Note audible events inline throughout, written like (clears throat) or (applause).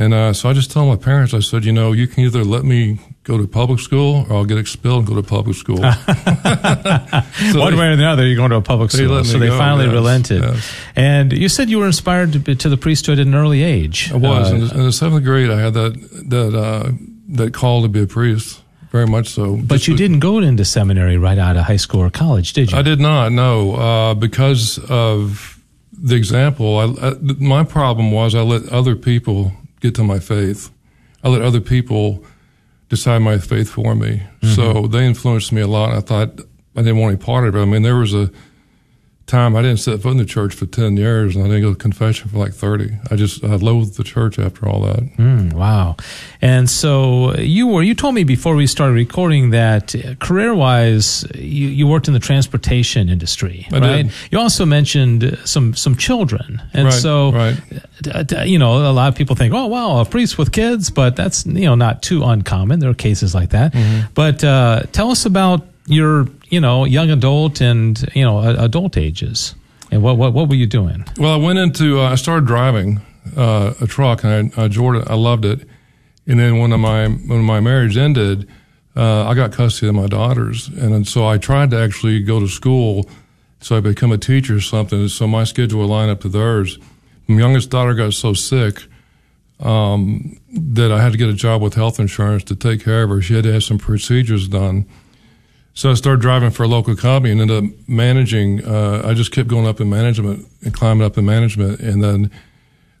And uh, so I just told my parents, I said, you know, you can either let me go to public school or I'll get expelled and go to public school. (laughs) (laughs) so One way or the other, you're going to a public school. So they go, finally yes, relented. yes. And you said you were inspired to, be- to the priesthood at an early age. I was Uh, in, the, in the seventh grade. I had that that uh, that call to be a priest, very much so. but Just you didn't go into seminary right out of high school or college, did you? I did not. No, uh, because of the example. I, I, my problem was I let other people get to my faith. I let other people decide my faith for me. Mm-hmm. So they influenced me a lot. I thought I didn't want any part of it. I mean, there was a time I didn't set foot in the church for 10 years and I didn't go to confession for like 30. I just, I loathed the church after all that. Mm, wow. And so you were, you told me before we started recording that career wise, you, you worked in the transportation industry, I right? did. You also mentioned some, some children. And Right, so, right. d- you know, a lot of people think, oh, wow, a priest with kids, but that's, you know, not too uncommon. There are cases like that. Mm-hmm. But uh, tell us about your, you know, young adult and, you know, adult ages. And what, what, what were you doing? Well, I went into, uh, I started driving uh, a truck and I, I enjoyed it. I loved it. And then when my when my marriage ended, uh, I got custody of my daughters, and, then so I tried to actually go to school, so I become a teacher or something. So my schedule would line up to theirs. My youngest daughter got so sick um, that I had to get a job with health insurance to take care of her. She had to have some procedures done. So I started driving for a local company and ended up managing. Uh, I just kept going up in management and climbing up in management. And then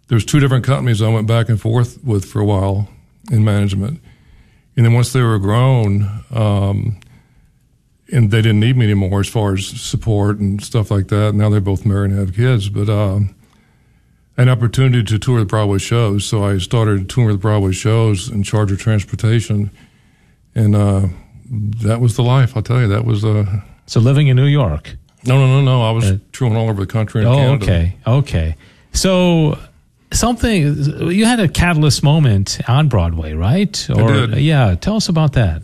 there's two different companies I went back and forth with for a while in management. And then once they were grown, um, and they didn't need me anymore as far as support and stuff like that. Now they're both married and have kids, but um, an opportunity to tour the Broadway shows. So I started touring the Broadway shows in charge of transportation, and uh, that was the life. I'll tell you, that was uh, So living in New York. no, no, no, no. I was Uh, touring all over the country and Oh, Canada. okay, okay. So something you had a catalyst moment on Broadway, right? Or did. yeah, tell us about that.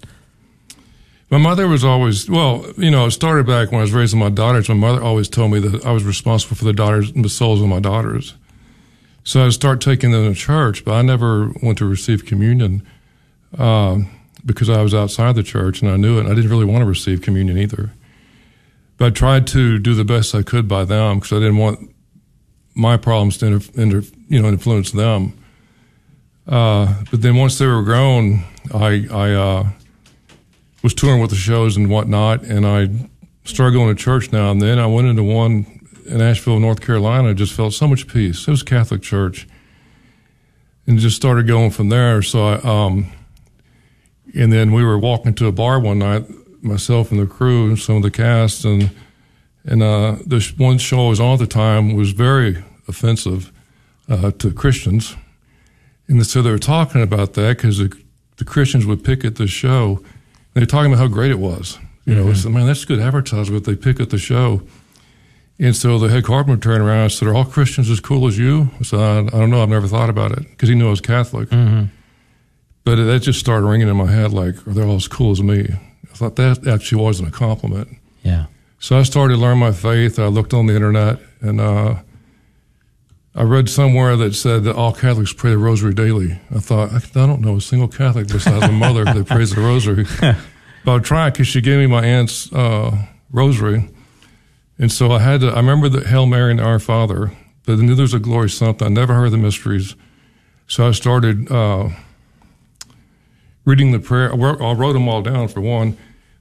My mother was always well, you know. It started back when I was raising my daughters. My mother always told me that I was responsible for the daughters, and the souls of my daughters. So I would start taking them to church, but I never went to receive communion um, because I was outside the church and I knew it. And I didn't really want to receive communion either. But I tried to do the best I could by them because I didn't want my problems to inter, inter, you know influence them. Uh, but then once they were grown, I I uh, was touring with the shows and whatnot, and I started going to church now and then. I went into one in Asheville, North Carolina. I just felt so much peace. It was a Catholic church, and just started going from there. So I, um, and then we were walking to a bar one night, myself and the crew and some of the cast, and and uh, this one show I was on at the time was very offensive uh, to Christians, and so they were talking about that because the, the Christians would pick at the show. And they're talking about how great it was. You know, it's, man, that's good advertisement. They pick at the show. And so the head carpenter turned around and said, Are all Christians as cool as you? I said, I, I don't know. I've never thought about it because he knew I was Catholic. But that just started ringing in my head like, Are they all as cool as me? I thought that actually wasn't a compliment. Yeah. So I started to learn my faith. I looked on the internet and uh, I read somewhere that said that all Catholics pray the rosary daily. I thought, I, don't know a single Catholic besides my mother that prays the rosary. (laughs) but I tried because she gave me my aunt's uh, rosary. And so I had to, I remember the Hail Mary and Our Father, but I knew there was a glory something. I never heard the mysteries. So I started uh, reading the prayer. I wrote, I wrote them all down for one.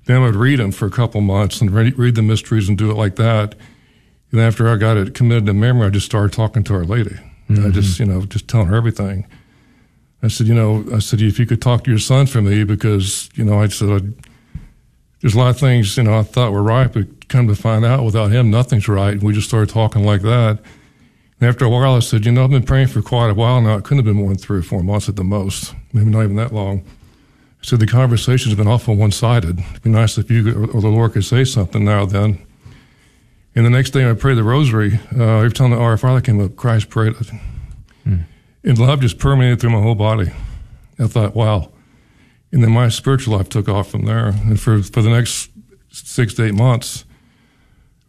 Then I would read them for a couple months and read, read the mysteries and do it like that. And after I got it committed to memory, I just started talking to Our Lady. And I just, mm-hmm. you know, just telling her everything. I said, you know, I said, if you could talk to your son for me, because, you know, I said, I'd, there's a lot of things, you know, I thought were right, but come to find out without him, nothing's right. And we just started talking like that. And after a while, I said, you know, I've been praying for quite a while now. It couldn't have been more than three or four months at the most, maybe not even that long. Said, the conversation's been awful one sided. It'd be nice if you or the Lord could say something now then. And the next day I prayed the rosary. Uh, every time the Our Father came up, Christ prayed it. And love just permeated through my whole body. I thought, wow. And then my spiritual life took off from there. And for, for the next six to eight months,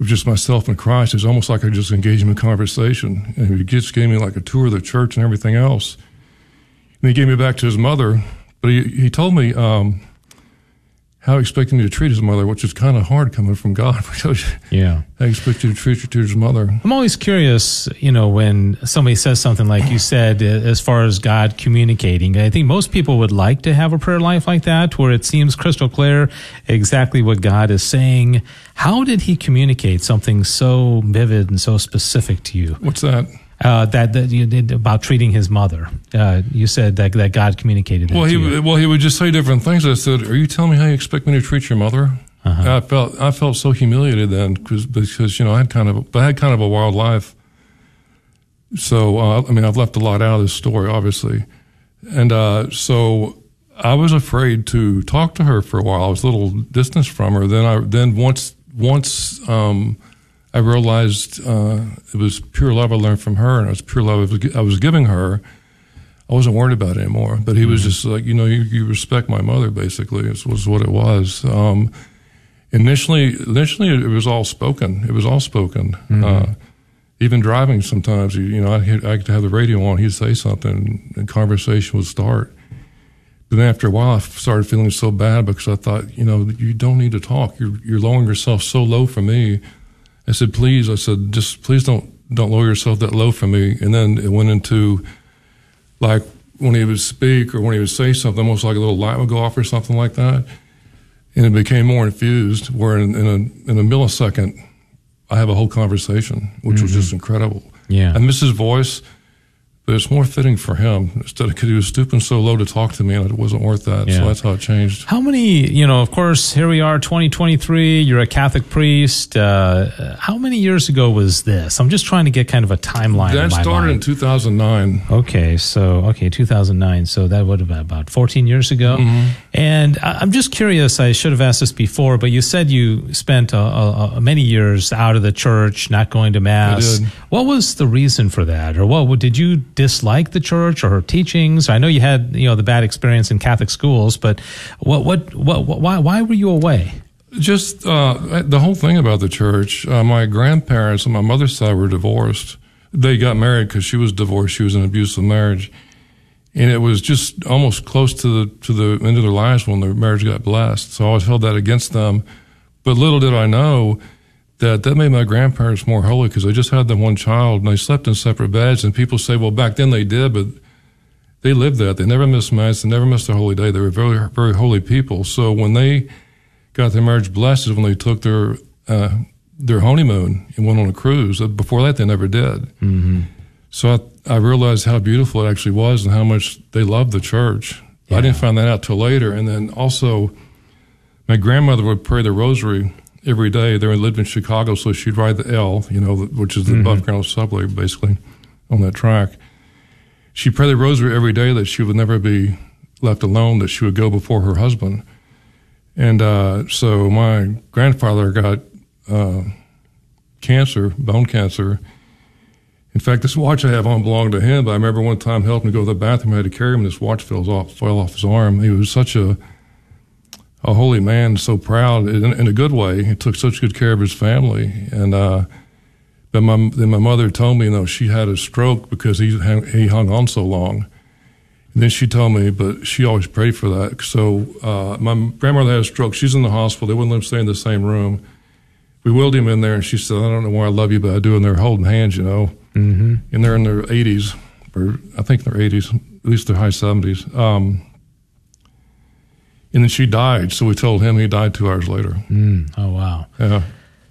of just myself and Christ, it's almost like I just engaged him in conversation. And he just gave me like a tour of the church and everything else. And he gave me back to his mother, but he, he told me um, how he expected me to treat his mother, which is kind of hard coming from God. (laughs) Because Yeah. I expect you to treat your his mother. I'm always curious, you know, when somebody says something like you said, as far as God communicating. I think most people would like to have a prayer life like that, where it seems crystal clear exactly what God is saying. How did He communicate something so vivid and so specific to you? What's that? Uh, that that you did about treating His mother. Uh, you said that that God communicated. That Well, he well he would just say different things. I said, "Are you telling me how you expect me to treat your mother?" And I felt I felt so humiliated then cause, because you know I had kind of I had kind of a wild life. So uh, I mean I've left a lot out of this story, obviously, and uh, so I was afraid to talk to her for a while. I was a little distance from her. Then I then once once um, I realized uh, it was pure love I learned from her, and it was pure love I was gi- I was giving her. I wasn't worried about it anymore. But he was just like, you know, you, you respect my mother, basically, is, was what it was. Um, initially, initially it was all spoken. It was all spoken. Uh, even driving sometimes, you, you know, I'd, I'd have the radio on, he'd say something, and conversation would start. But then after a while, I started feeling so bad because I thought, you know, you don't need to talk. You're, you're lowering yourself so low for me. I said, please. I said, just please don't don't lower yourself that low for me. And then it went into like when he would speak or when he would say something, almost like a little light would go off or something like that. And it became more infused, where in, in, a, in a millisecond, I have a whole conversation, which was mm-hmm. just incredible. Yeah. I miss his voice, but it's more fitting for him instead of because he was stooping so low to talk to me, and it wasn't worth that. Yeah. So that's how it changed. How many, you know, of course, here we are, 2023, you're a Catholic priest. Uh, how many years ago was this? I'm just trying to get kind of a timeline. in That my started in 2009. Okay, so, okay, 2009. So that would have been about 14 years ago. Mm-hmm. And I- I'm just curious, I should have asked this before, but you said you spent uh uh uh many years out of the church, not going to Mass. did. What was the reason for that? Or what, did you dislike the church or her teachings? I know you had, you know, the bad experience in Catholic schools, but what, what, what, what why, why were you away? Just uh, the whole thing about the church. Uh, my grandparents on my mother's side were divorced. They got married because she was divorced. She was in an abusive marriage, and it was just almost close to the to the end of their lives when their marriage got blessed. So I always held that against them. But little did I know that that made my grandparents more holy because they just had the one child and they slept in separate beds. And people say, well, back then they did, but they lived that. They never missed mass. They never missed a holy day. They were very, very holy people. So when they got their marriage blessed is when they took their uh, their honeymoon and went on a cruise. Before that, they never did. Mm-hmm. So I, I realized how beautiful it actually was and how much they loved the church. I didn't find that out till later. And then also, my grandmother would pray the rosary every day. They lived in Chicago, so she'd ride the L, you know, which is the above ground subway, basically, on that track. She prayed the rosary every day that she would never be left alone, that she would go before her husband. And uh, so my grandfather got uh, cancer, bone cancer. In fact, this watch I have on belonged to him, but I remember one time helping to go to the bathroom. I had to carry him, and this watch fell off, fell off his arm. He was such a a holy man, so proud in, in a good way. He took such good care of his family, and uh, but my then my mother told me, you know, she had a stroke because he hung- he hung on so long. And then she told me, but she always prayed for that. So uh, my grandmother had a stroke. She's in the hospital. They wouldn't let him stay in the same room. We wheeled him in there, and she said, "I don't know why I love you, but I do." And they're holding hands, you know, mm-hmm. and they're in their 80s, or I think their 80s, at least their high 70s. Um, and then she died. So we told him he died two hours later. Oh, wow. Yeah.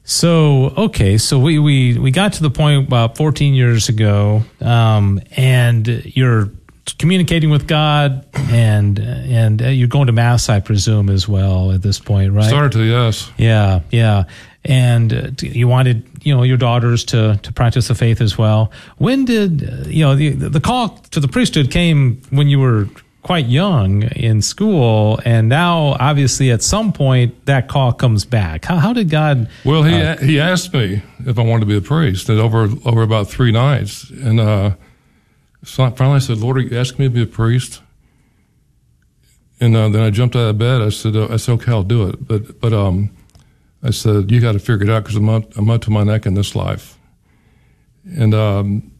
So okay, so we we we got to the point about 14 years ago, um, and you're communicating with God, and and uh, you're going to mass, I presume, as well at this point, right? Started to yes. Yeah, yeah. And uh, you wanted, you know, your daughters to to practice the faith as well. When did uh, you know the the call to the priesthood came when you were quite young in school, and now obviously at some point that call comes back. How how did God? Well, he he asked me if I wanted to be a priest, and over over about three nights, and uh, so finally I said, "Lord, are you asking me to be a priest?" And uh, then I jumped out of bed. I said, uh, "I said, okay, I'll do it." But but um, I said, "You got to figure it out because I'm up, I'm up to my neck in this life." And um,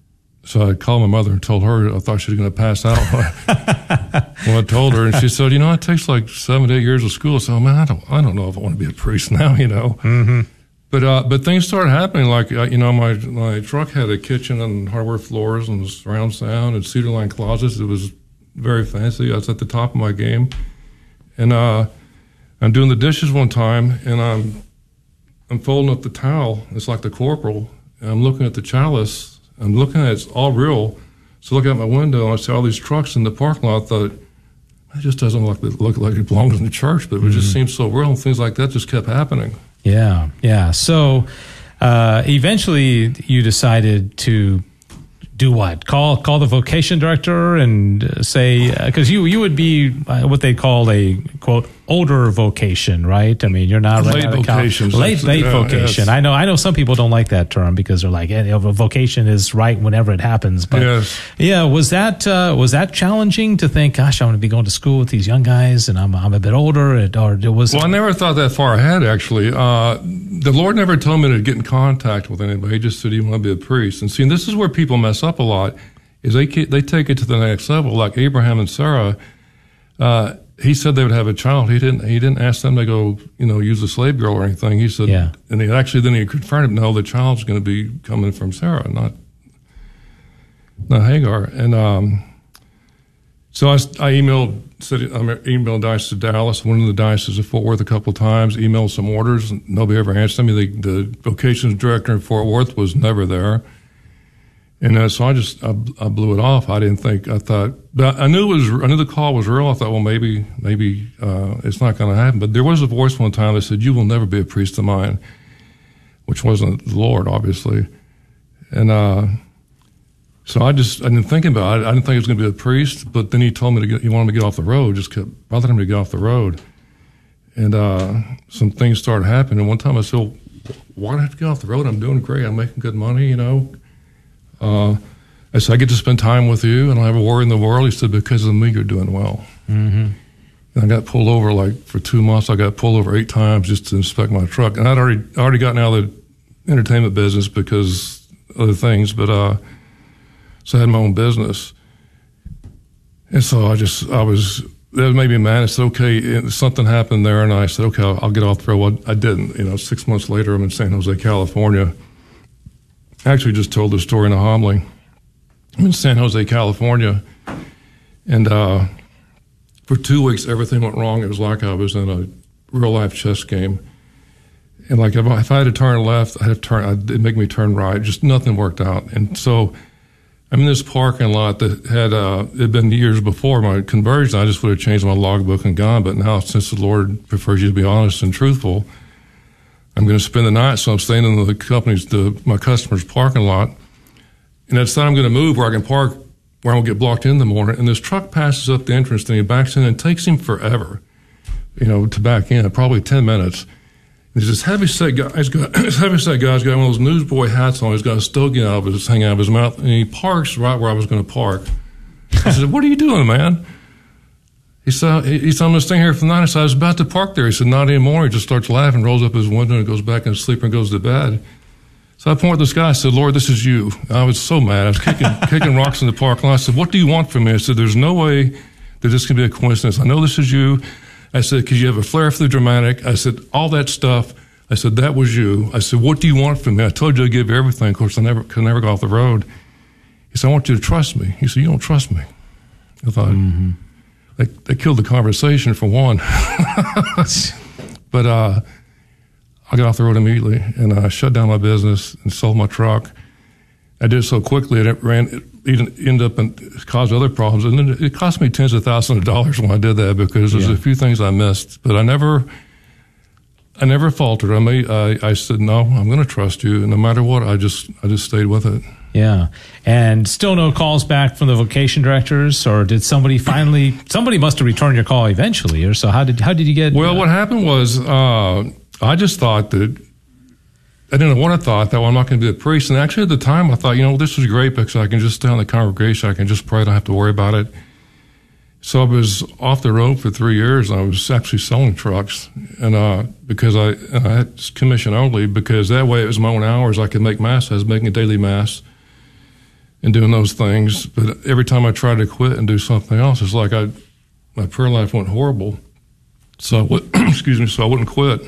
so I called my mother and told her I thought she was going to pass out. (laughs) when I told her, and she said, "You know, it takes like seven to eight years of school." So, man, I don't, I don't know if I want to be a priest (laughs) now. You know. Mm-hmm. But uh, but things started happening. Like uh, you know, my my truck had a kitchen and hardware floors and surround sound and cedar line closets. It was very fancy. I was at the top of my game, and uh, I'm doing the dishes one time, and I'm I'm folding up the towel. It's like the corporal. And I'm looking at the chalice I'm looking at it, it's all real. So look out my window and I see all these trucks in the parking lot. I thought, it just doesn't look, look like it belongs in the church, but it mm-hmm. just seems so real. And things like that just kept happening. Yeah, yeah. So uh, eventually you decided to do what? Call call the vocation director and say because uh, you you would be uh, what they call a quote older vocation, right? I mean, you're not late right vocation, late late yeah, vocation. Yes. I know I know some people don't like that term because they're like, a vocation is right whenever it happens. But yes. yeah, was that uh, was that challenging to think? Gosh, I'm going to be going to school with these young guys, and I'm I'm a bit older, or it was. Well, I never thought that far ahead. Actually, uh, the Lord never told me to get in contact with anybody. He just said He want to be a priest. And see, this is where people mess up a lot. Is they they take it to the next level, like Abraham and Sarah. Uh, he said they would have a child. He didn't. He didn't ask them to go, you know, use a slave girl or anything. He said, yeah. and he actually then he confirmed, no, the child's going to be coming from Sarah, not not Hagar. And um, so I, I emailed said I emailed diocese of Dallas, one of the dioceses of Fort Worth a couple of times, emailed some orders. Nobody ever answered me. The, the vocations director in Fort Worth was never there. And uh, so I just I, I, blew it off. I didn't think I thought, but I knew it was I knew the call was real. I thought, well, maybe maybe uh, it's not going to happen. But there was a voice one time that said, "You will never be a priest of mine," which wasn't the Lord, obviously. And uh, so I just I didn't think about it. I didn't think it was going to be a priest. But then he told me to get, he wanted me to get off the road. Just kept bothering me to get off the road. And uh, some things started happening. And one time I said, well, "Why do I have to get off the road? I'm doing great. I'm making good money, you know." Uh, I said, I get to spend time with you and I have a worry in the world. He said, because of me, you're doing well. Mm-hmm. And I got pulled over like for two months. I got pulled over eight times just to inspect my truck. And I'd already, already gotten out of the entertainment business because other things, but, uh, so I had my own business. And so I just, I was, that made me mad. I said, okay, something happened there. And I said, okay, I'll, I'll get off the road. Well, I didn't. You know, six months later, I'm in San Jose, California actually just told the story in a homily. I'm in San Jose, California, and uh, for two weeks everything went wrong. It was like I was in a real life chess game, and like if I, if I had to turn left, I had to turn. It'd make me turn right. Just nothing worked out, and so. I'm in this parking lot that had uh, it had been years before my conversion. I just would have changed my logbook and gone. But now, since the Lord prefers you to be honest and truthful, I'm going to spend the night, so I'm staying in the company's, the, my customer's parking lot. And I decide I'm going to move where I can park, where I won't get blocked in the morning. And this truck passes up the entrance and he backs in and takes him forever, you know, to back in, probably 10 minutes. There's this heavy set guy, he's got, (coughs) this heavy set guy's got one of those newsboy hats on. He's got a stogie out of his, hanging out of his mouth, and he parks right where I was going to park. I said, What are you doing, man? He saw he said, I'm going to stay here for the night. I said, I was about to park there. He said, not anymore. He just starts laughing, rolls up his window, and goes back in sleep and goes to bed. So I pointed at this guy. I said, Lord, this is you. I was so mad. I was kicking, (laughs) kicking rocks in the parking lot. I said, what do you want from me? I said, there's no way that this can be a coincidence. I know this is you. I said, because you have a flair for the dramatic. I said, all that stuff. I said, that was you. I said, what do you want from me? I told you I'd give you everything. Of course, I never could never go off the road. He said, I want you to trust me. He said, you don't trust me. I thought, mm-hmm they, they killed the conversation for one. (laughs) but uh, I got off the road immediately and I shut down my business and sold my truck. I did so quickly it ran it even ended up and caused other problems. And then it cost me tens of thousands of dollars when I did that because there's yeah. a few things I missed. But I never I never faltered. I may I, I said no, I'm going to trust you, and no matter what, I just I just stayed with it. Yeah. And still no calls back from the vocation directors, or did somebody finally? (coughs) Somebody must have returned your call eventually, or so. How did how did you get? Well, uh, what happened was uh, I just thought that I didn't want to thought. That well, I'm not going to be a priest. And actually, at the time, I thought, you know, this is great because I can just stay on the congregation. I can just pray. I don't have to worry about it. So I was off the road for three years. I was actually selling trucks, and uh, because I, I had commission only, because that way it was my own hours. I could make mass. I was making a daily mass and doing those things. But every time I tried to quit and do something else, it's like I my prayer life went horrible. So I would, (clears throat) excuse me, so I wouldn't quit.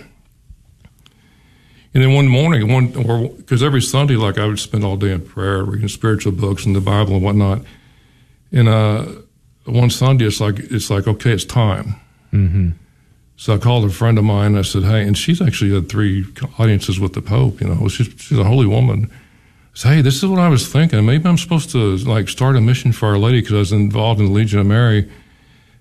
And then one morning, one or because every Sunday, like I would spend all day in prayer, reading spiritual books and the Bible and whatnot. And uh, one Sunday, it's like it's like okay, it's time. Mm-hmm. So I called a friend of mine. I said, "Hey," and she's actually had three audiences with the Pope. You know, she's she's a holy woman. "Hey, this is what I was thinking. Maybe I'm supposed to like start a mission for Our Lady because I was involved in the Legion of Mary."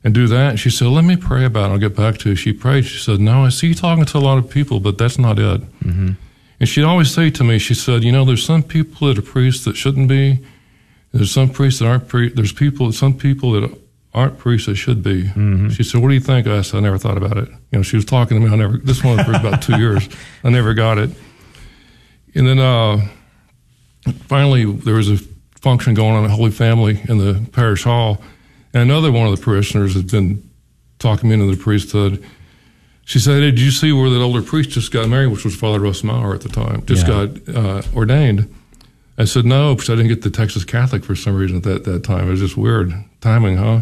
and do that. And she said, Let me pray about it. I'll get back to you. She prayed. She said, No, I see you talking to a lot of people, but that's not it. Mm-hmm. And she'd always say to me, She said, You know, there's some people that are priests that shouldn't be. There's some priests that aren't priests. There's people, some people that aren't priests that should be. Mm-hmm. She said, What do you think? I said, I never thought about it. You know, she was talking to me. I never, this one for about two years. I never got it. And then uh, finally, there was a function going on at Holy Family in the parish hall. And another one of the parishioners had been talking me into the priesthood. She said, hey, Did you see where that older priest just got married, which was Father Russ Maurer at the time, just Yeah. got uh, ordained? I said, No, because I didn't get the Texas Catholic for some reason at that, that time. It was just weird timing, huh?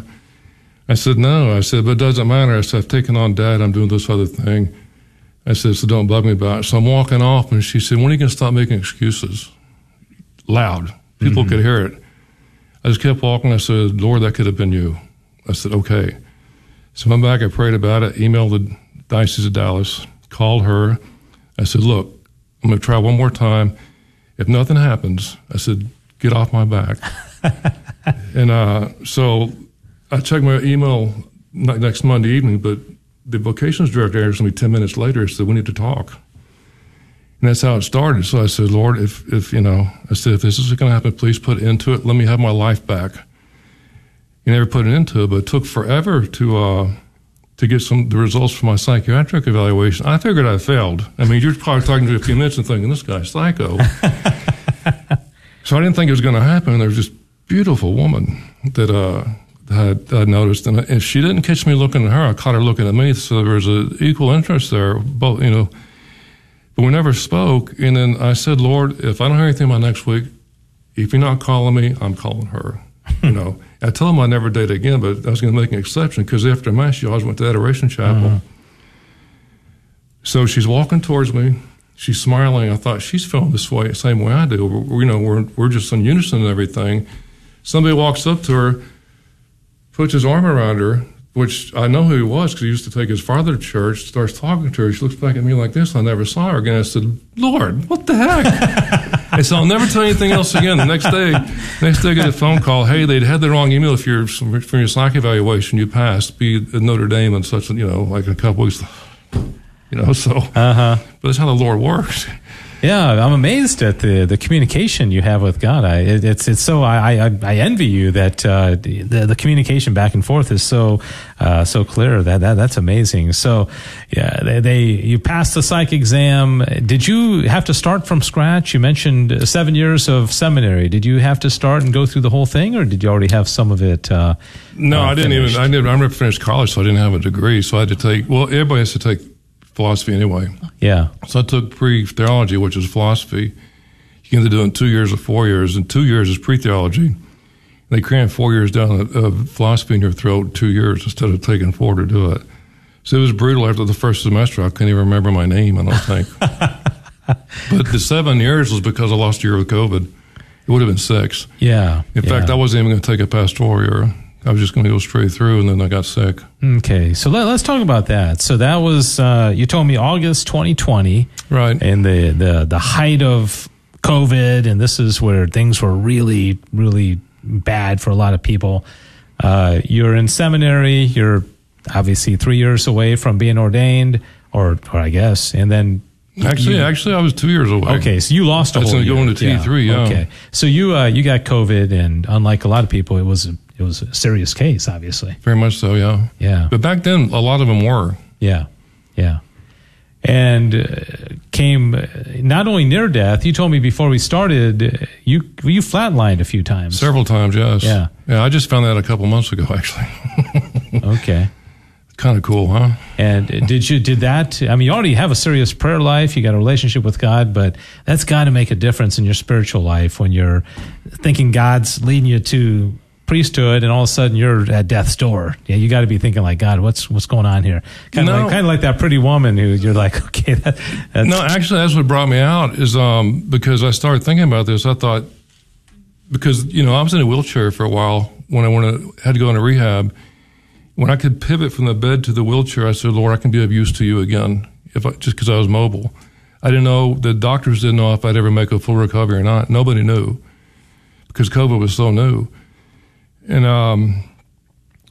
I said, No. I said, But it doesn't matter. I said, I've taken on dad. I'm doing this other thing. I said, So don't bug me about it. So I'm walking off, and she said, When are you going to stop making excuses? Loud. People could hear it. I just kept walking. I said, Lord, that could have been you. I said, okay. So I went back. I prayed about it, emailed the Diocese of Dallas, called her. I said, look, I'm going to try one more time. If nothing happens, I said, get off my back. (laughs) and uh, so I checked my email next Monday evening, but the vocations director asked me 10 minutes later, said, we need to talk. And that's how it started. So I said, Lord, if, if you know, I said, if this is going to happen, please put an end to it. Let me have my life back. You never put it into it, but it took forever to uh, to get some the results from my psychiatric evaluation. I figured I failed. I mean, you're probably talking to me a few minutes and thinking this guy's psycho. (laughs) so I didn't think it was going to happen. There was this beautiful woman that uh, that I noticed, and if she didn't catch me looking at her, I caught her looking at me. So there was an equal interest there, both you know. But we never spoke. And then I said, Lord, if I don't hear anything by next week, if you're not calling me, I'm calling her. (laughs) you know, I told him I'd never date again, but I was going to make an exception because after Mass, she always went to Adoration Chapel. Uh-huh. So she's walking towards me. She's smiling. I thought she's feeling this way, same way I do. We're, you know, we're, we're just in unison and everything. Somebody walks up to her, puts his arm around her, which I know who he was because he used to take his father to church, starts talking to her. She looks back at me like this. I never saw her again. I said, Lord, what the heck? (laughs) I said, I'll never tell you anything else again. The next day, next day I get a phone call. Hey, they'd had the wrong email for your, for your psych evaluation. You passed. Be at Notre Dame and such, you know, like a couple weeks. (sighs) You know, so, Uh huh. but that's how the Lord works. Yeah, I'm amazed at the, the communication you have with God. I it, it's it's so I, I I envy you that uh, the the communication back and forth is so uh, so clear. That, that that's amazing. So yeah, they, they you passed the psych exam. Did you have to start from scratch? You mentioned seven years of seminary. Did you have to start and go through the whole thing, or did you already have some of it? Uh, No, uh, I didn't finished? even. I didn't. I never finished college, so I didn't have a degree. So I had to take. Well, everybody has to take philosophy anyway. Yeah. So I took pre theology, which is philosophy. You can either do it in two years or four years. And two years is pre theology. They cram four years down of- philosophy in your throat two years instead of taking four to do it. So it was brutal after the first semester. I couldn't even remember my name, I don't think. (laughs) but the seven years was because I lost a year with COVID. It would have been six. Yeah. In fact. I wasn't even going to take a pastoral year. I was just going to go straight through, and then I got sick. Okay, so let, us talk about that. So that was uh, you told me August 2020, Right. and the, the the height of COVID, and this is where things were really really bad for a lot of people. Uh, you're in seminary. You're obviously three years away from being ordained, or or I guess, and then Actually, you- actually, I was two years away. Okay, so you lost a was whole gonna year. go into T3, yeah. Okay, so you uh, you got COVID, and unlike a lot of people, it was a, it was a serious case. Obviously, Very much so, yeah. yeah. But back then, a lot of them were. Yeah, yeah. And uh, came uh, not only near death. You told me before we started, uh, you you flatlined a few times. Several times, yes. Yeah. Yeah, I just found that a couple months ago, (laughs) actually. Okay. Kind of cool, huh? And did you did that? I mean, you already have a serious prayer life. You got a relationship with God, but that's got to make a difference in your spiritual life when you're thinking God's leading you to priesthood, and all of a sudden you're at death's door. Yeah, you got to be thinking like, God, what's what's going on here? Kind of No. like kind of like that pretty woman who you're like, (laughs) okay, that, that's, No, actually, that's what brought me out is um, because I started thinking about this. I thought because you know I was in a wheelchair for a while when I went to, had to go into rehab. When I could pivot from the bed to the wheelchair, I said, "Lord, I can be of use to you again." If I, just because I was mobile, I didn't know the doctors didn't know if I'd ever make a full recovery or not. Nobody knew because COVID was so new, and um,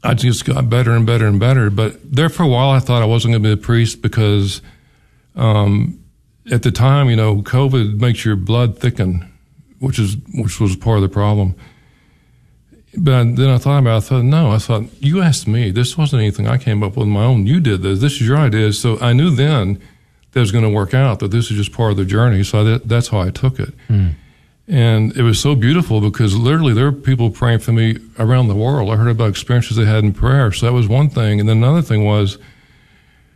I just got better and better and better. But there for a while, I thought I wasn't going to be a priest because um, at the time, you know, COVID makes your blood thicken, which is which was part of the problem. But then I thought about it. I thought, no, I thought, you asked me. This wasn't anything I came up with on my own. You did this. This is your idea. So I knew then that was going to work out, that this is just part of the journey. So that, that's how I took it. And it was so beautiful because literally there were people praying for me around the world. I heard about experiences they had in prayer. So that was one thing. And then another thing was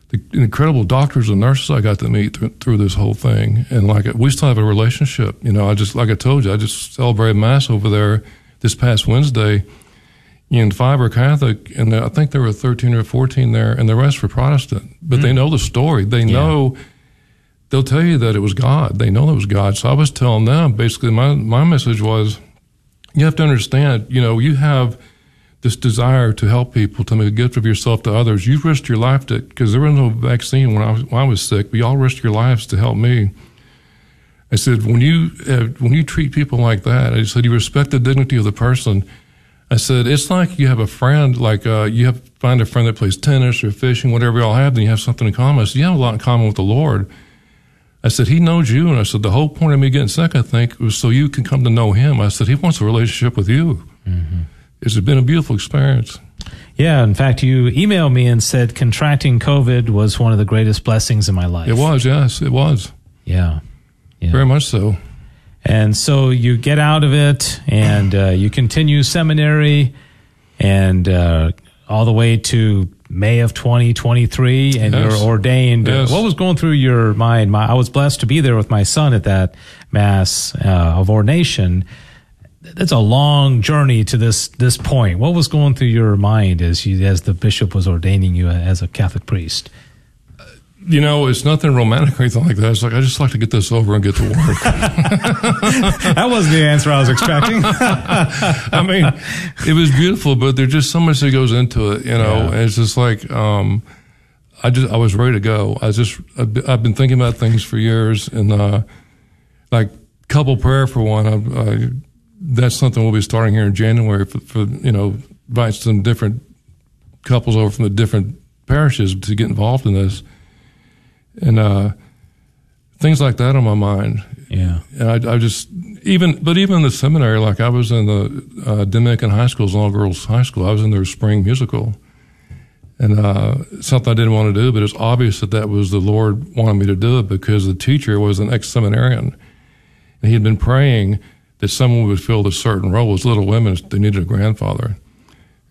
the incredible doctors and nurses I got to meet th- through this whole thing. And like, we still have a relationship. You know, I just, like I told you, I just celebrated Mass over there this past Wednesday. And five Catholic, and I think there were 13 or 14 there, and the rest were Protestant. But they hmm. know the story. They know they'll tell you that it was God. They know it was God. So I was telling them basically my my message was you have to understand, you know, you have this desire to help people, to make a gift of yourself to others. You risked your life to because there was no vaccine when I was when I was sick, but y'all risked your lives to help me. I said when you uh, when you treat people like that, I said you respect the dignity of the person. I said it's like you have a friend, like uh, you have find a friend that plays tennis or fishing, whatever y'all have, then you have something in common. I said you have a lot in common with the Lord. I said, he knows you. And I said, the whole point of me getting sick, I think, was so you can come to know him. I said, he wants a relationship with you. It's been a beautiful experience. yeah. In fact, you emailed me and said contracting COVID was one of the greatest blessings in my life. It was, yes, it was. Yeah. Yeah. Very much so. And so you get out of it and uh, you continue seminary and uh, all the way to May of 2023 and Yes. you're ordained. Yes. What was going through your mind? My, I was blessed to be there with my son at that mass uh, of ordination. That's a long journey to this this point. What was going through your mind as you, as the bishop was ordaining you as a Catholic priest? You know, it's nothing romantic or anything like that. It's like, I just like to get this over and get to work. (laughs) That wasn't the answer I was expecting. (laughs) I mean, it was beautiful, but there's just so much that goes into it, you know, Yeah. and it's just like, um, I just, I was ready to go. I just, I've been, I've been thinking about things for years and, uh, like couple prayer for one, I, I, that's something we'll be starting here in January for, for, you know, invite some different couples over from the different parishes to get involved in this. And, uh, things like that on my mind. yeah. And I, I just even, but even in the seminary, like I was in the uh, Dominican high school, all girls high school. I was in their spring musical, and uh, something I didn't want to do, but it's obvious that that was the Lord wanted me to do it because the teacher was an ex seminarian, and he had been praying that someone would fill this certain role. As Little Women, they needed a grandfather,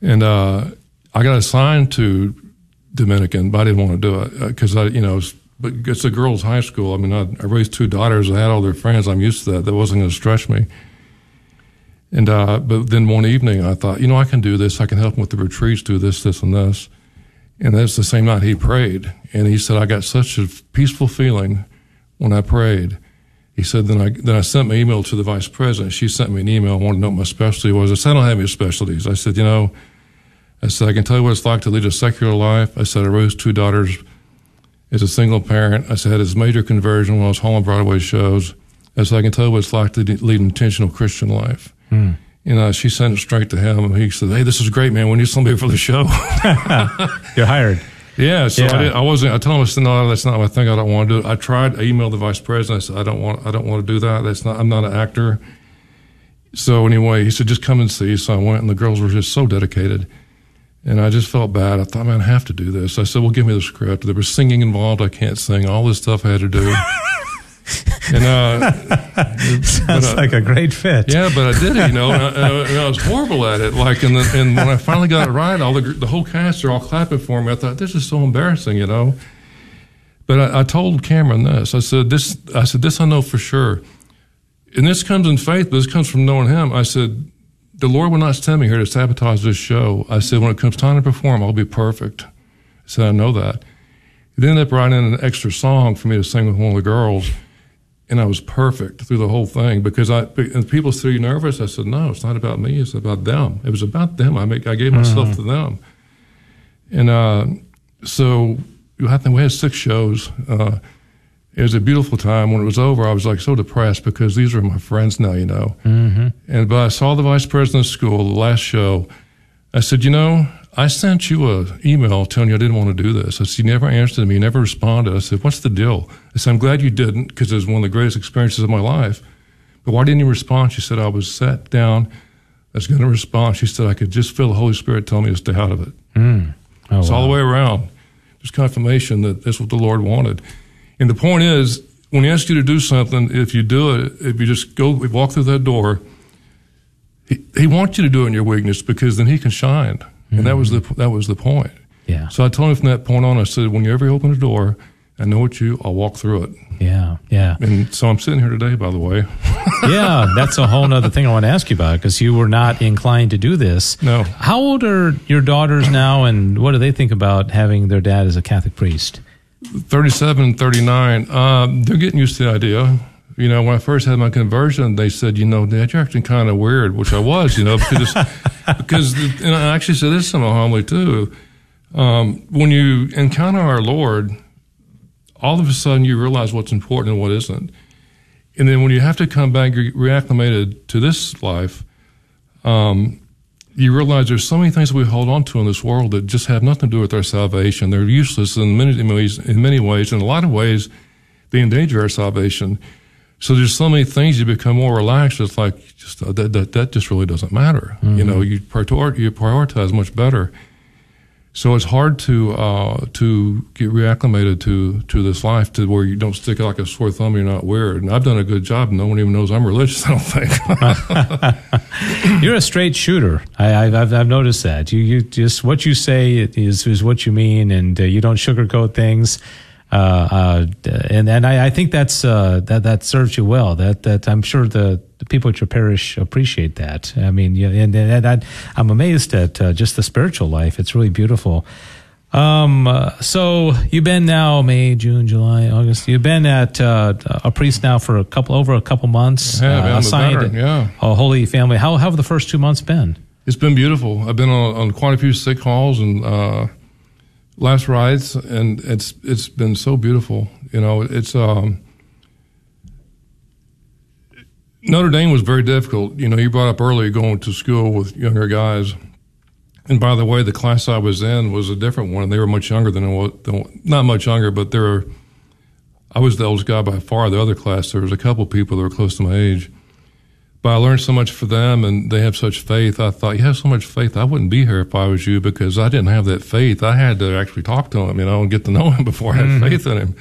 and uh, I got assigned to Dominican, but I didn't want to do it because I, you know. it's- But it's a girls' high school. I mean, I, I raised two daughters. I had all their friends. I'm used to that. That wasn't going to stretch me. And uh, but then one evening, I thought, you know, I can do this. I can help them with the retreats, do this, this, and this. And that's the same night he prayed, and he said, I got such a peaceful feeling when I prayed. He said, then I then I sent my email to the vice president. She sent me an email, I wanted to know what my specialty was. I said, I don't have any specialties. I said, you know, I said, I can tell you what it's like to lead a secular life. I said, I raised two daughters as a single parent. I had this major conversion when I was home on Broadway shows. I said, I can tell you what it's like to lead an intentional Christian life. And uh, she sent it straight to him. And he said, Hey, this is great, man. We need somebody for the show. (laughs) You're hired. yeah. So Yeah. I, I wasn't, I told him, I said, No, that's not my thing. I don't want to do it. I tried, I emailed the vice president. I said, I don't want, I don't want to do that. That's not, I'm not an actor. So anyway, he said, just come and see. So I went, and the girls were just so dedicated. And I just felt bad. I thought, man, I have to do this. I said, well, give me the script. There was singing involved. I can't sing. All this stuff I had to do. (laughs) And uh, sounds but, uh, like a great fit. Yeah, but I did it, you know, and I, and I, was horrible at it. Like, and, the, and when I finally got it right, all the the whole cast are all clapping for me. I thought this is so embarrassing, you know. But I, I told Cameron this. I said this. I said this. I know for sure. And this comes in faith, but this comes from knowing Him. I said the Lord will not send me here to sabotage this show. I said when it comes time to perform, I'll be perfect. I said I know that. He ended up writing an extra song for me to sing with one of the girls, and I was perfect through the whole thing because I and people said, "Are you nervous?" I said, "No, it's not about me. It's about them. It was about them. I make I gave myself mm-hmm. to them." And uh, so I think we had six shows. Uh, it was a beautiful time. When it was over, I was like so depressed because these are my friends now, you know. Mm-hmm. And but I saw the vice president of school, the last show. I said, you know, I sent you an email telling you I didn't want to do this. I said, you never answered me, you never responded. I said, what's the deal? I said, I'm glad you didn't because it was one of the greatest experiences of my life. But why didn't you respond? She said, I was sat down. I was going to respond. She said, I could just feel the Holy Spirit telling me to stay out of it. Mm. Oh, it's wow. all the way around. There's confirmation that that's what the Lord wanted. And the point is, when He asks you to do something, if you do it, if you just go walk through that door, He, he wants you to do it in your weakness because then He can shine. Mm-hmm. And that was the that was the point. Yeah. So I told him from that point on, I said, whenever you ever open a door, I know it's you. I'll walk through it. Yeah, yeah. And so I'm sitting here today, by the way. (laughs) yeah, that's a whole other thing I want to ask you about because you were not inclined to do this. No. How old are your daughters now, and what do they think about having their dad as a Catholic priest? 37 and 39. Um, they're getting used to the idea you know, when I first had my conversion, they said, you know, Dad, you're acting kind of weird, which I was, you know, because, (laughs) because, and I actually said this in my homily too. Um, when you encounter our Lord, all of a sudden you realize what's important and what isn't. And then when you have to come back you're reacclimated to this life, um, you realize there's so many things that we hold on to in this world that just have nothing to do with our salvation. They're useless in many ways, in many ways. In a lot of ways, they endanger our salvation. So there's so many things you become more relaxed. It's like just uh, that, that that just really doesn't matter. Mm-hmm. You know, you prioritize, you prioritize much better. So it's hard to uh, to get reacclimated to to this life to where you don't stick like a sore thumb. You're not weird. And I've done a good job. No one even knows I'm religious. (laughs) I don't think. (laughs) you're a straight shooter. I, have I've noticed that. You you just what you say is is what you mean, and uh, you don't sugarcoat things. Uh, uh, and and I, I think that's uh, that that serves you well. That that I'm sure the, the people at your parish appreciate that. I mean, yeah, and, and I, am amazed at uh, just the spiritual life. It's really beautiful. Um, uh, so you've been now May, June, July, August. You've been at uh, a priest now for a couple over a couple months. Yeah, uh, assigned yeah. a Holy Family. How, how have the first two months been? It's been beautiful. I've been on, on quite a few sick calls and last rites, and it's it's been so beautiful. You know, it's um, Notre Dame was very difficult. You know, you brought up earlier going to school with younger guys. And by the way, the class I was in was a different one. They were much younger than what, not much younger, but they were. I was the oldest guy by far. The other class, there was a couple people that were close to my age. But I learned so much for them and they have such faith. I thought, you have so much faith. I wouldn't be here if I was you because I didn't have that faith. I had to actually talk to him, you know, and get to know him (laughs) before I had mm-hmm. faith in him.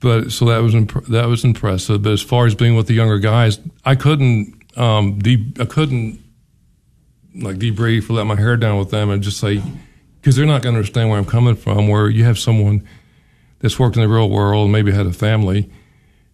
But so that was, imp- that was impressive. But as far as being with the younger guys, I couldn't, um, de- I couldn't like debrief or let my hair down with them and just say, because they're not going to understand where I'm coming from, where you have someone that's worked in the real world, maybe had a family,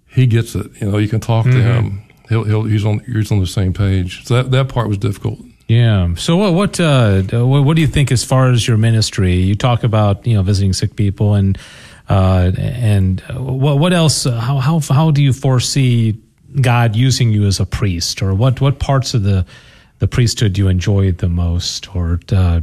he gets it. You know, you can talk mm-hmm. to him he'll, he'll he's on he's on the same page. So that that part was difficult. Yeah. So what what uh, what do you think as far as your ministry? You talk about you know visiting sick people and uh, and what what else? How how how do you foresee God using you as a priest, or what what parts of the the priesthood do you enjoy the most, or uh,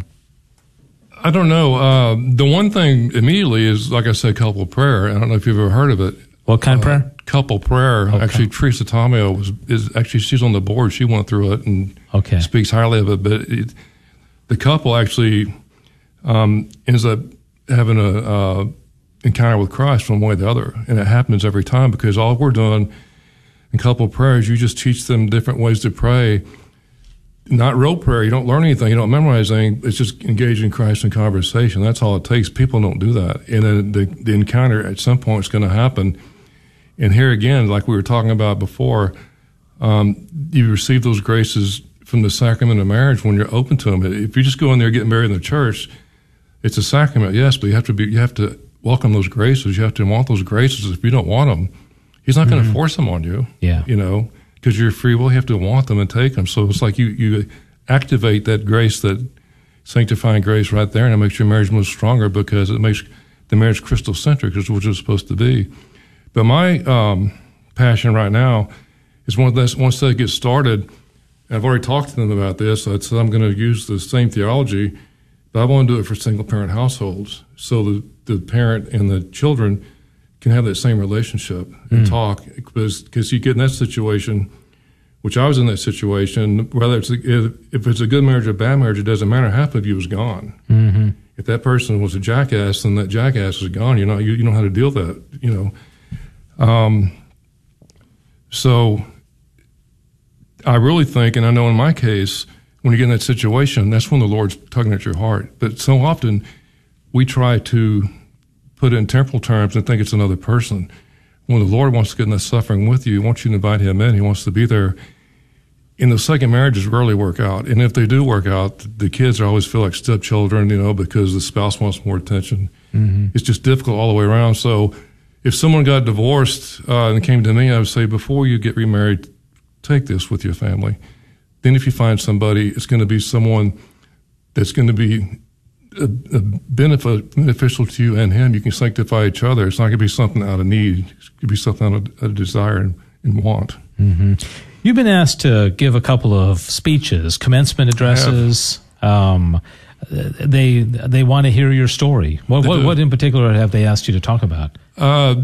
I don't know. Uh, the one thing immediately is, like I said, couple prayer. I don't know if you've ever heard of it. What kind of prayer? Uh, couple prayer. Okay. Actually, Teresa Tomeo was is actually she's on the board. She went through it and okay. speaks highly of it. But it, the couple actually um, ends up having a uh, encounter with Christ one way or the other, and it happens every time because all we're doing in couple prayers, you just teach them different ways to pray. Not real prayer. You don't learn anything. You don't memorize anything. It's just engaging Christ in conversation. That's all it takes. People don't do that. And then the, the encounter at some point is going to happen And here again, like we were talking about before, um, you receive those graces from the sacrament of marriage when you're open to them. If you just go in there getting married in the church, it's a sacrament, yes, but you have to be, you have to welcome those graces. You have to want those graces. If you don't want them, He's not going to mm-hmm. force them on you. Yeah, you know, because you're free will. You have to want them and take them. So it's like you you activate that grace, that sanctifying grace, right there, and it makes your marriage much stronger because it makes the marriage Christocentric, which is what it's supposed to be. But my um, passion right now is one once once they get started. I've already talked to them about this. I said I'm going to use the same theology, but I want to do it for single parent households. So the, the parent and the children can have that same relationship and mm. talk because because you get in that situation, which I was in that situation. Whether it's if, if it's a good marriage or a bad marriage, it doesn't matter. Half of you is gone. Mm-hmm. If that person was a jackass, then that jackass is gone. You know you, you know how to deal with that. You know, um, so I really think, and I know in my case, when you get in that situation, that's when the Lord's tugging at your heart. But so often we try to put it in temporal terms and think it's another person. When the Lord wants to get in the suffering with you, He wants you to invite Him in. He wants to be there. In the second marriages rarely work out. And if they do work out, the kids always feel like stepchildren, you know, because the spouse wants more attention. Mm-hmm. It's just difficult all the way around. So if someone got divorced uh, and came to me, I would say, before you get remarried, take this with your family. Then if you find somebody, it's going to be someone that's going to be benefit, beneficial to you and him. You can sanctify each other. It's not going to be something out of need. It's going to be something out of, a desire and, and want. Mm-hmm. You've been asked to give a couple of speeches, commencement addresses. Um, they they want to hear your story. What, what, what in particular have they asked you to talk about? Uh,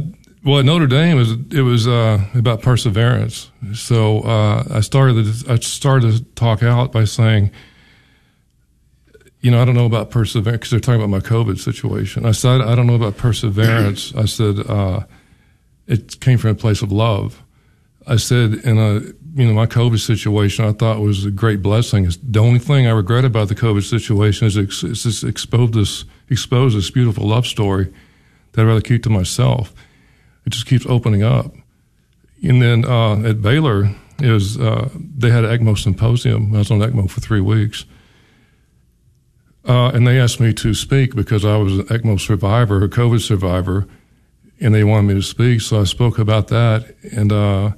well, at Notre Dame, it was, it was uh, about perseverance. So uh, I started I started to talk out by saying you know, I don't know about perseverance because they're talking about my COVID situation. I said, I don't know about perseverance. I said, uh, it came from a place of love. I said, in a, you know, my COVID situation, I thought was a great blessing. The only thing I regret about the COVID situation is it's, it's just exposed this, exposed this beautiful love story that I'd rather keep to myself. It just keeps opening up. And then, uh, at Baylor, was, uh, they had an ECMO symposium. I was on ECMO for three weeks uh, and they asked me to speak because I was an ECMO survivor, a COVID survivor, and they wanted me to speak. So I spoke about that and uh,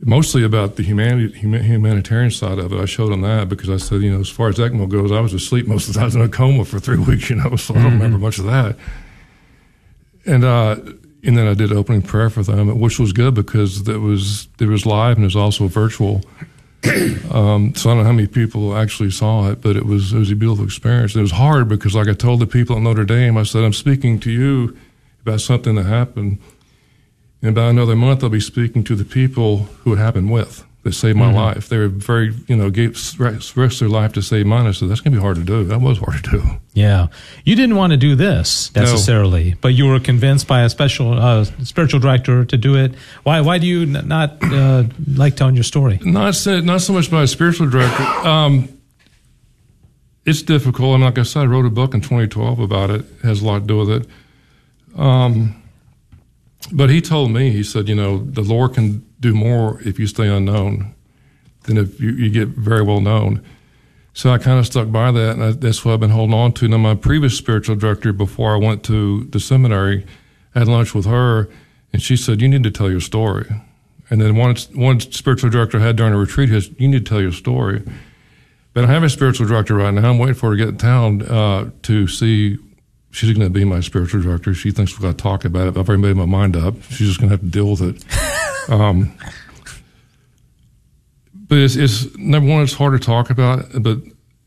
mostly about the humanity, humanitarian side of it. I showed them that because I said, you know, as far as ECMO goes, I was asleep most of the time. I was in a coma for three (laughs) weeks, you know, so I don't mm-hmm. remember much of that. And uh, and then I did opening prayer for them, which was good because it was it was live and it was also virtual. (clears throat) um, so I don't know how many people actually saw it, but it was it was a beautiful experience. It was hard because, like I told the people at Notre Dame, I said I'm speaking to you about something that happened. In about another month, I'll be speaking to the people who it happened with that saved my mm-hmm. life. They were very, you know, gave risked their life to save mine. I said, that's going to be hard to do. That was hard to do. Yeah. You didn't want to do this necessarily, no. but you were convinced by a special uh, spiritual director to do it. Why, why do you not uh, like telling your story? Not so, not so much by a spiritual director. Um, it's difficult. And like I said, I wrote a book in 2012 about it. It has a lot to do with it. Um, but he told me, he said, you know, the Lord can do more if you stay unknown than if you, you get very well known. So I kind of stuck by that, and I, that's what I've been holding on to. Now, my previous spiritual director, before I went to the seminary, I had lunch with her, and she said, "You need to tell your story." And then one one spiritual director I had during a retreat has, "You need to tell your story." But I have a spiritual director right now. I'm waiting for her to get in town uh, to see she's going to be my spiritual director. She thinks we're going to talk about it. I've already made my mind up. She's just going to have to deal with it. (laughs) um, but it's, it's, number one, it's hard to talk about. But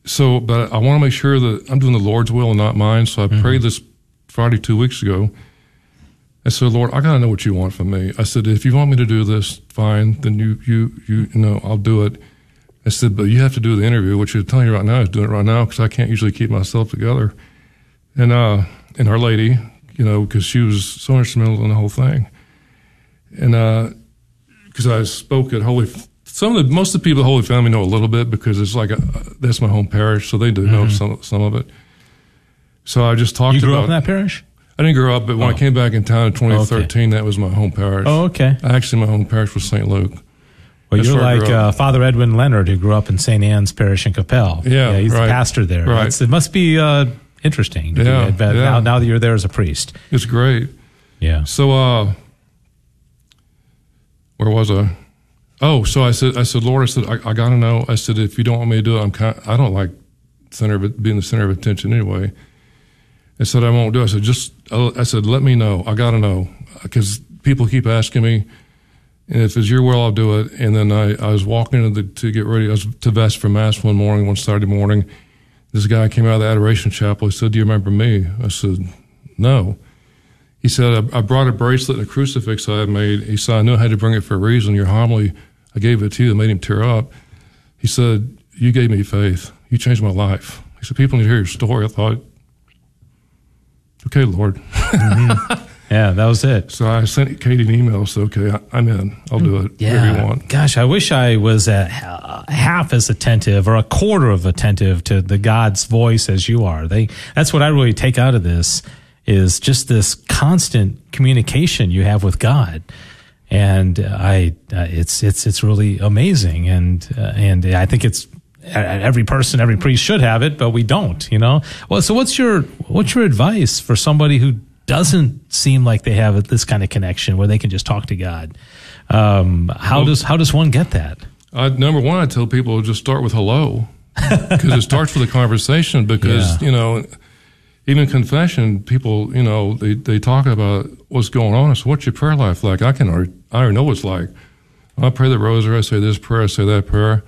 so, but I want to make sure that I'm doing the Lord's will and not mine. So I mm-hmm. prayed this Friday two weeks ago. I said, Lord, I got to know what you want from me. I said, if you want me to do this, fine. Then you, you, you, you know, I'll do it. I said, but you have to do the interview, which I'm telling you right now is doing it right now because I can't usually keep myself together and uh, and Our Lady, you know, because she was so instrumental in the whole thing. And because uh, I spoke at Holy, some of the most of the people at Holy Family know a little bit because it's like a, that's my home parish, so they do mm-hmm. know some some of it. So I just talked. You grew about, up in that parish? I didn't grow up, but when Oh. I came back in town in 2013, that was my home parish. Oh, okay. Actually, my home parish was St. Luke. Well, That's you're like uh. Father Edwin Leonard, who grew up in St. Anne's Parish in Coppell. Yeah, he's the pastor there. Right. It's- it must be uh, interesting. To do Yeah, yeah. Now, now that you're there as a priest. It's great. Yeah. So, uh, where was I? Oh, so I said, I said, Lord, I said, I, I got to know. I said, if you don't want me to do it, I'm kind. I don't like center of it, being the center of attention anyway. I said, I won't do. it. I said, just. I said, let me know. I got to know because people keep asking me, and if it's your will, I'll do it. And then I, I was walking to, the, to get ready. I was to vest for mass one morning, one Saturday morning. This guy came out of the adoration chapel. He said, "Do you remember me?" I said, "No." He said, I, I brought a bracelet and a crucifix I had made. He said, I knew I had to bring it for a reason. Your homily, I gave it to you. It made him tear up. He said, You gave me faith. You changed my life. He said, People need to hear your story. I thought, Okay, Lord. (laughs) Yeah, that was it. So I sent Katie an email. So, okay, I, I'm in. I'll do it. Whatever you want. Gosh, I wish I was a, half as attentive or a quarter of attentive to the God's voice as you are. They that's what I really take out of this is just this constant communication you have with God. And I, uh, it's it's it's really amazing, and uh, and I think it's uh, every person, every priest should have it, but we don't, you know. Well, so what's your what's your advice for somebody who doesn't seem like they have this kind of connection where they can just talk to God? Um, how Well- does how does one get that? I, number one, I tell people just start with hello because it starts with a conversation. Because Yeah. you know, even confession, people you know they, they talk about what's going on. I said, "What's your prayer life like?" I can already, I already know what it's like. I pray the rosary. I say this prayer. I say that prayer.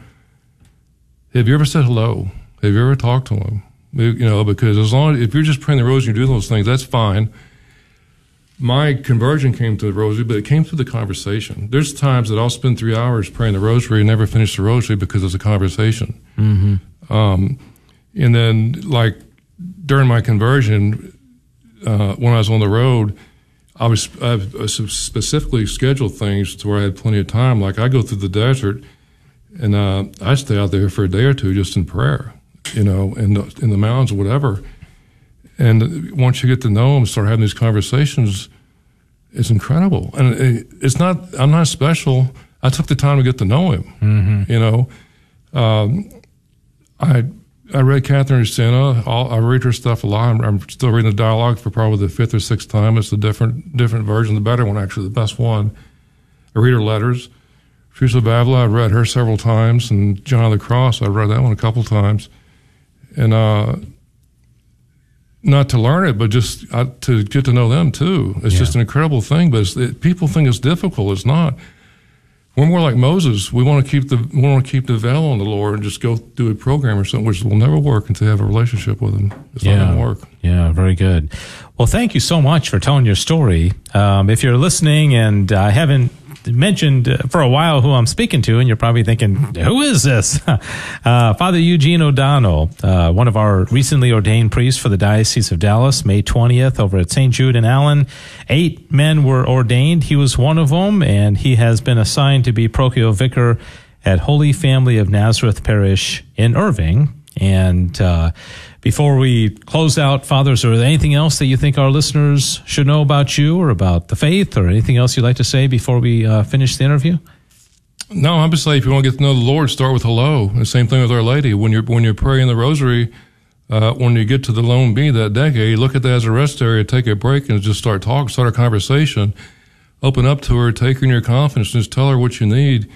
Have you ever said hello? Have you ever talked to him? You know, because as long as if you're just praying the rosary and you do those things, that's fine. My conversion came to the rosary, but it came through the conversation. There's times that I'll spend three hours praying the rosary and never finish the rosary because it's a conversation. Mm-hmm. Um, and then, like during my conversion, uh, when I was on the road, I was I specifically scheduled things to where I had plenty of time. Like I go through the desert, and uh, I stay out there for a day or two just in prayer, you know, in the in the mountains or whatever. And once you get to know them, start having these conversations, it's incredible. And it's not, I'm not special. I took the time to get to know him, you know. Um, I, I read Catherine Siena. All, I read her stuff a lot. I'm, I'm still reading the dialogue for probably the fifth or sixth time. It's a different, different version, the better one, actually, the best one. I read her letters. Teresa Avila, I've read her several times, and John of the Cross, I've read that one a couple times. And, uh, not to learn it, but just uh, to get to know them too. It's Yeah. just an incredible thing. But it's, it, people think it's difficult. It's not. We're more like Moses. We want to keep the we want to keep the veil on the Lord and just go do a program or something, which will never work until you have a relationship with Him. It's not going to work. Yeah, very good. Well, thank you so much for telling your story. Um, if you're listening and I haven't mentioned uh, for a while who I'm speaking to, and you're probably thinking, who is this? (laughs) uh, Father Eugene O'Donnell, uh, one of our recently ordained priests for the Diocese of Dallas, May 20th over at St. Jude and Allen. Eight men were ordained. He was one of them, and he has been assigned to be parochial vicar at Holy Family of Nazareth Parish in Irving. And uh, before we close out, fathers, or anything else that you think our listeners should know about you or about the faith, or anything else you'd like to say before we uh, finish the interview? No, I'm just saying, if you want to get to know the Lord, start with hello. The same thing with Our Lady. When you're when you're praying the Rosary, uh, when you get to the Glory Be that decade, look at that as a rest area, take a break, and just start talking, start a conversation. Open up to her, take her in your confidence, just tell her what you need.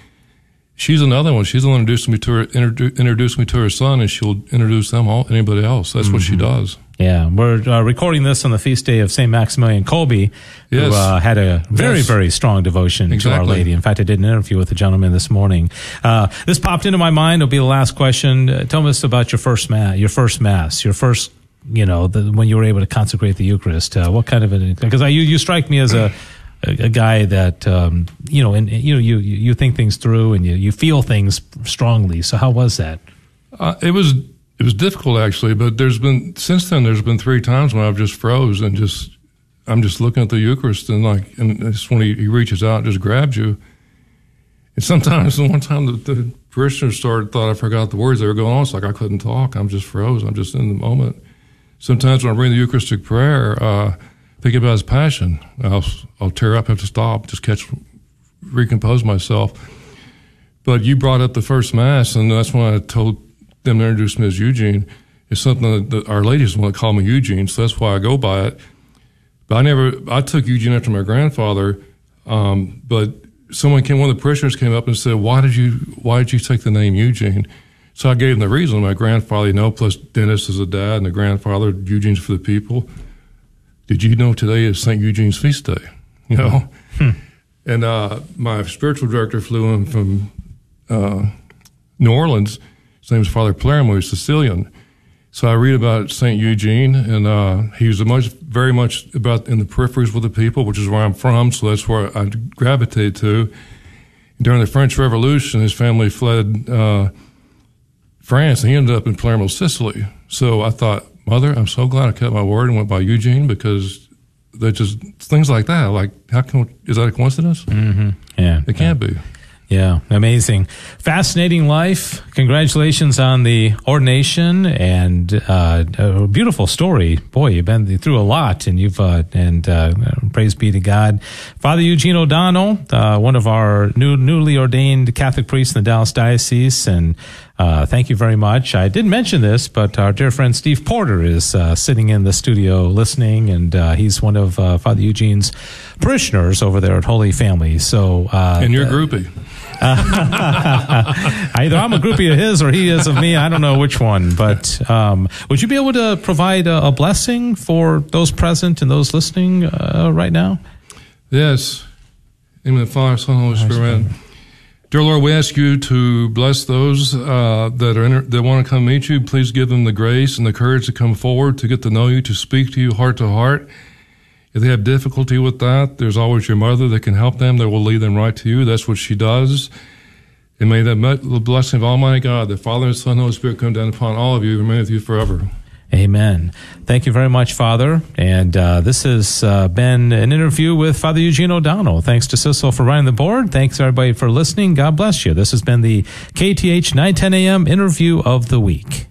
She's another one. She's the one introduced me to her, introdu- introduced me to her son, and she'll introduce them all, anybody else. That's what she does. Yeah, we're uh, recording this on the feast day of St. Maximilian Kolbe, who uh, had a very, Yes. very strong devotion to Our Lady. In fact, I did an interview with a gentleman this morning. Uh, this popped into my mind. It'll be the last question. Uh, tell us about your first mass, your first mass, your first, you know, the, when you were able to consecrate the Eucharist. Uh, what kind of an? Because you, you strike me as a a, a guy that um, you know, and you know, you you think things through and you you feel things strongly. So how was that? Uh, it was it was difficult actually, but there's been since then there's been three times when I've just froze and just I'm just looking at the Eucharist and like and it's when he, he reaches out and just grabs you. And sometimes (laughs) the one time the, the parishioners started thought I forgot the words they were going on. It's like I couldn't talk. I'm just froze. I'm just in the moment. Sometimes when I bring the Eucharistic prayer, uh, think about his passion. I'll, I'll tear up, have to stop, just catch, recompose myself. But you brought up the first mass, and that's when I told them to introduce me as Eugene. It's something that Our ladies want to call me Eugene, so that's why I go by it. But I never, I took Eugene after my grandfather. Um, but someone came, one of the parishioners came up and said, "Why did you, why did you take the name Eugene?" So I gave him the reason. My grandfather, you know, plus Dennis is a dad, and the grandfather Eugene's for the people. Did you know today is St. Eugene's feast day? You know, hmm. and uh, my spiritual director flew in from uh, New Orleans. His name is Father Palermo. He's Sicilian. So I read about St. Eugene, and uh, he was much, very much about in the peripheries with the people, which is where I'm from. So that's where I gravitated to. During the French Revolution, his family fled uh, France, and he ended up in Palermo, Sicily. So I thought, Mother, I'm so glad I kept my word and went by Eugene because they're just things like that. Like, how can is that a coincidence? Mm-hmm. Yeah, it can't yeah. be. Yeah, amazing. Fascinating life. Congratulations on the ordination and uh, a beautiful story. Boy, you've been through a lot and you've, uh, and uh, praise be to God. Father Eugene O'Donnell, uh, one of our new, newly ordained Catholic priests in the Dallas Diocese, and uh, thank you very much. I didn't mention this, but our dear friend Steve Porter is uh, sitting in the studio listening, and he's one of Father Eugene's parishioners over there at Holy Family. So, and you're groupie. (laughs) Either I'm a groupie of his or he is of me. I don't know which one. But um, would you be able to provide a, a, blessing for those present and those listening uh, right now? Yes. In the Father, Son, Holy Spirit. Dear Lord, we ask you to bless those uh, that are inter- that want to come meet you. Please give them the grace and the courage to come forward, to get to know you, to speak to you heart to heart. If they have difficulty with that, there's always your mother that can help them, that will lead them right to you. That's what she does. And may the blessing of Almighty God, the Father, and Son, and Holy Spirit come down upon all of you and remain with you forever. Amen. Thank you very much, Father. And uh, this has uh, been an interview with Father Eugene O'Donnell. Thanks to Cecil for running the board. Thanks, everybody, for listening. God bless you. This has been the KATH 910 AM interview of the week.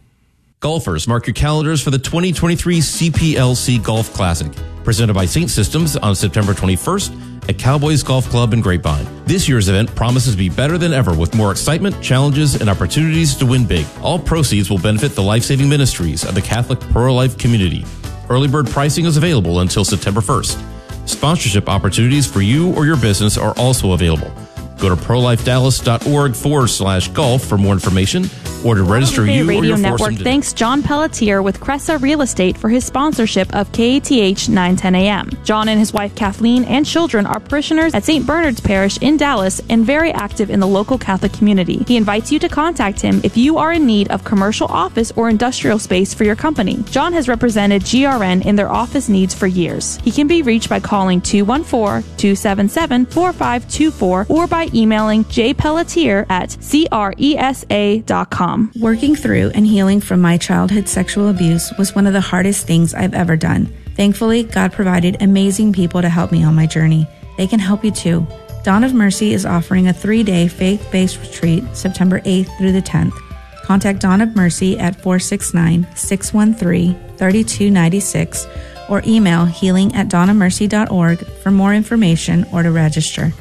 Golfers, mark your calendars for the 2023 CPLC Golf Classic presented by Saint Systems on September 21st at Cowboys Golf Club in Grapevine. This year's event promises to be better than ever with more excitement, challenges, and opportunities to win big. All proceeds will benefit the life-saving ministries of the Catholic pro-life community. Early bird pricing is available until September 1st. Sponsorship opportunities for you or your business are also available. Go to prolifedallas.org forward slash golf for more information or to register you Radio or your Network thanks John Pelletier with Cresa Real Estate for his sponsorship of KATH 910 AM. John and his wife Kathleen and children are parishioners at St. Bernard's Parish in Dallas and very active in the local Catholic community. He invites you to contact him if you are in need of commercial office or industrial space for your company. John has represented GRN in their office needs for years. He can be reached by calling 214 277 4524 or by emailing jpelletier at cresa.com. Working through and healing from my childhood sexual abuse was one of the hardest things I've ever done. Thankfully, God provided amazing people to help me on my journey. They can help you too. Dawn of Mercy is offering a three day faith based retreat September 8th through the 10th. Contact Dawn of Mercy at 469 613 3296 or email healing at dawnofmercy.org for more information or to register.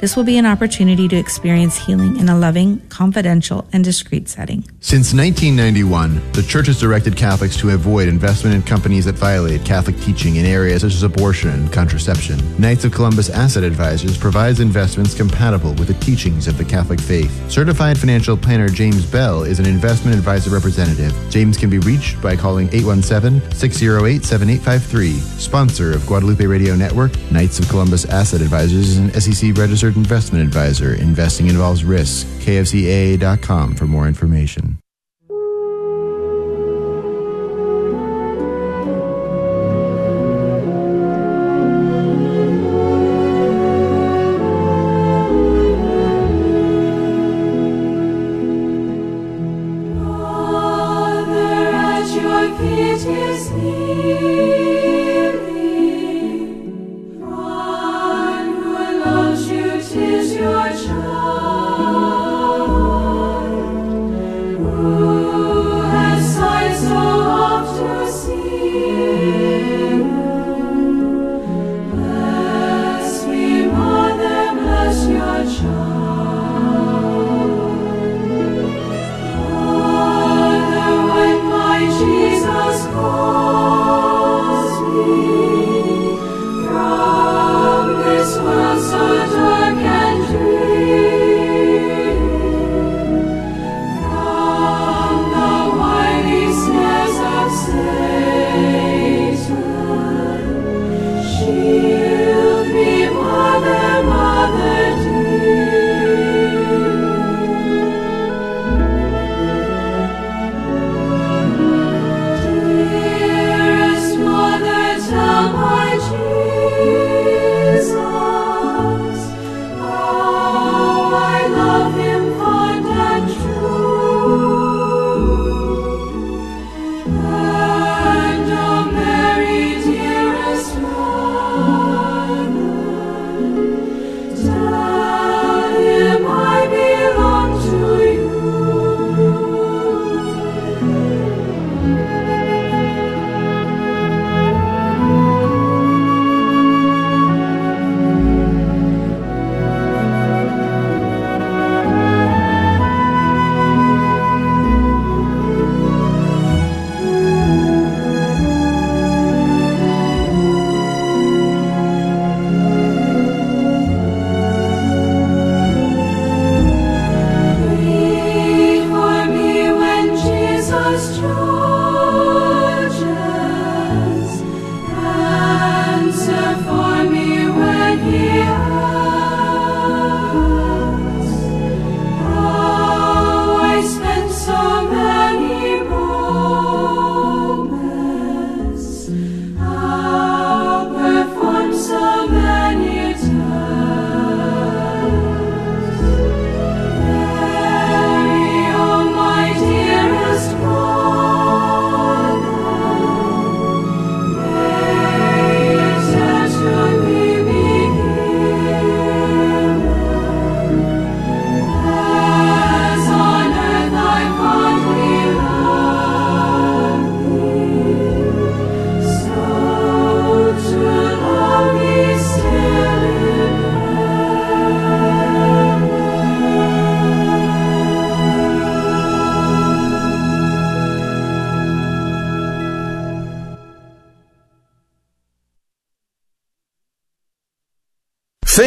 This will be an opportunity to experience healing in a loving, confidential, and discreet setting. Since 1991, the Church has directed Catholics to avoid investment in companies that violate Catholic teaching in areas such as abortion and contraception. Knights of Columbus Asset Advisors provides investments compatible with the teachings of the Catholic faith. Certified financial planner James Bell is an investment advisor representative. James can be reached by calling 817 608 7853. Sponsor of Guadalupe Radio Network, Knights of Columbus Asset Advisors is an SEC registered registered investment advisor. Investing involves risk. KFCAA.com for more information.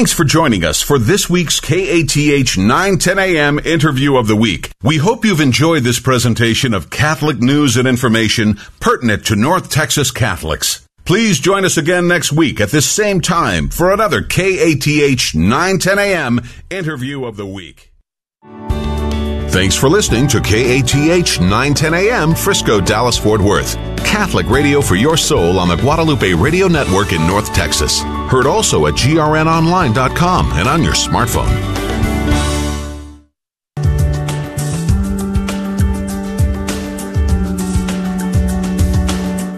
Thanks for joining us for this week's KATH 910 AM interview of the week. We hope you've enjoyed this presentation of Catholic news and information pertinent to North Texas Catholics. Please join us again next week at this same time for another KATH 910 AM interview of the week. Thanks for listening to KATH 910 AM Frisco, Dallas, Fort Worth. Catholic radio for your soul on the Guadalupe Radio Network in North Texas. Heard also at grnonline.com and on your smartphone.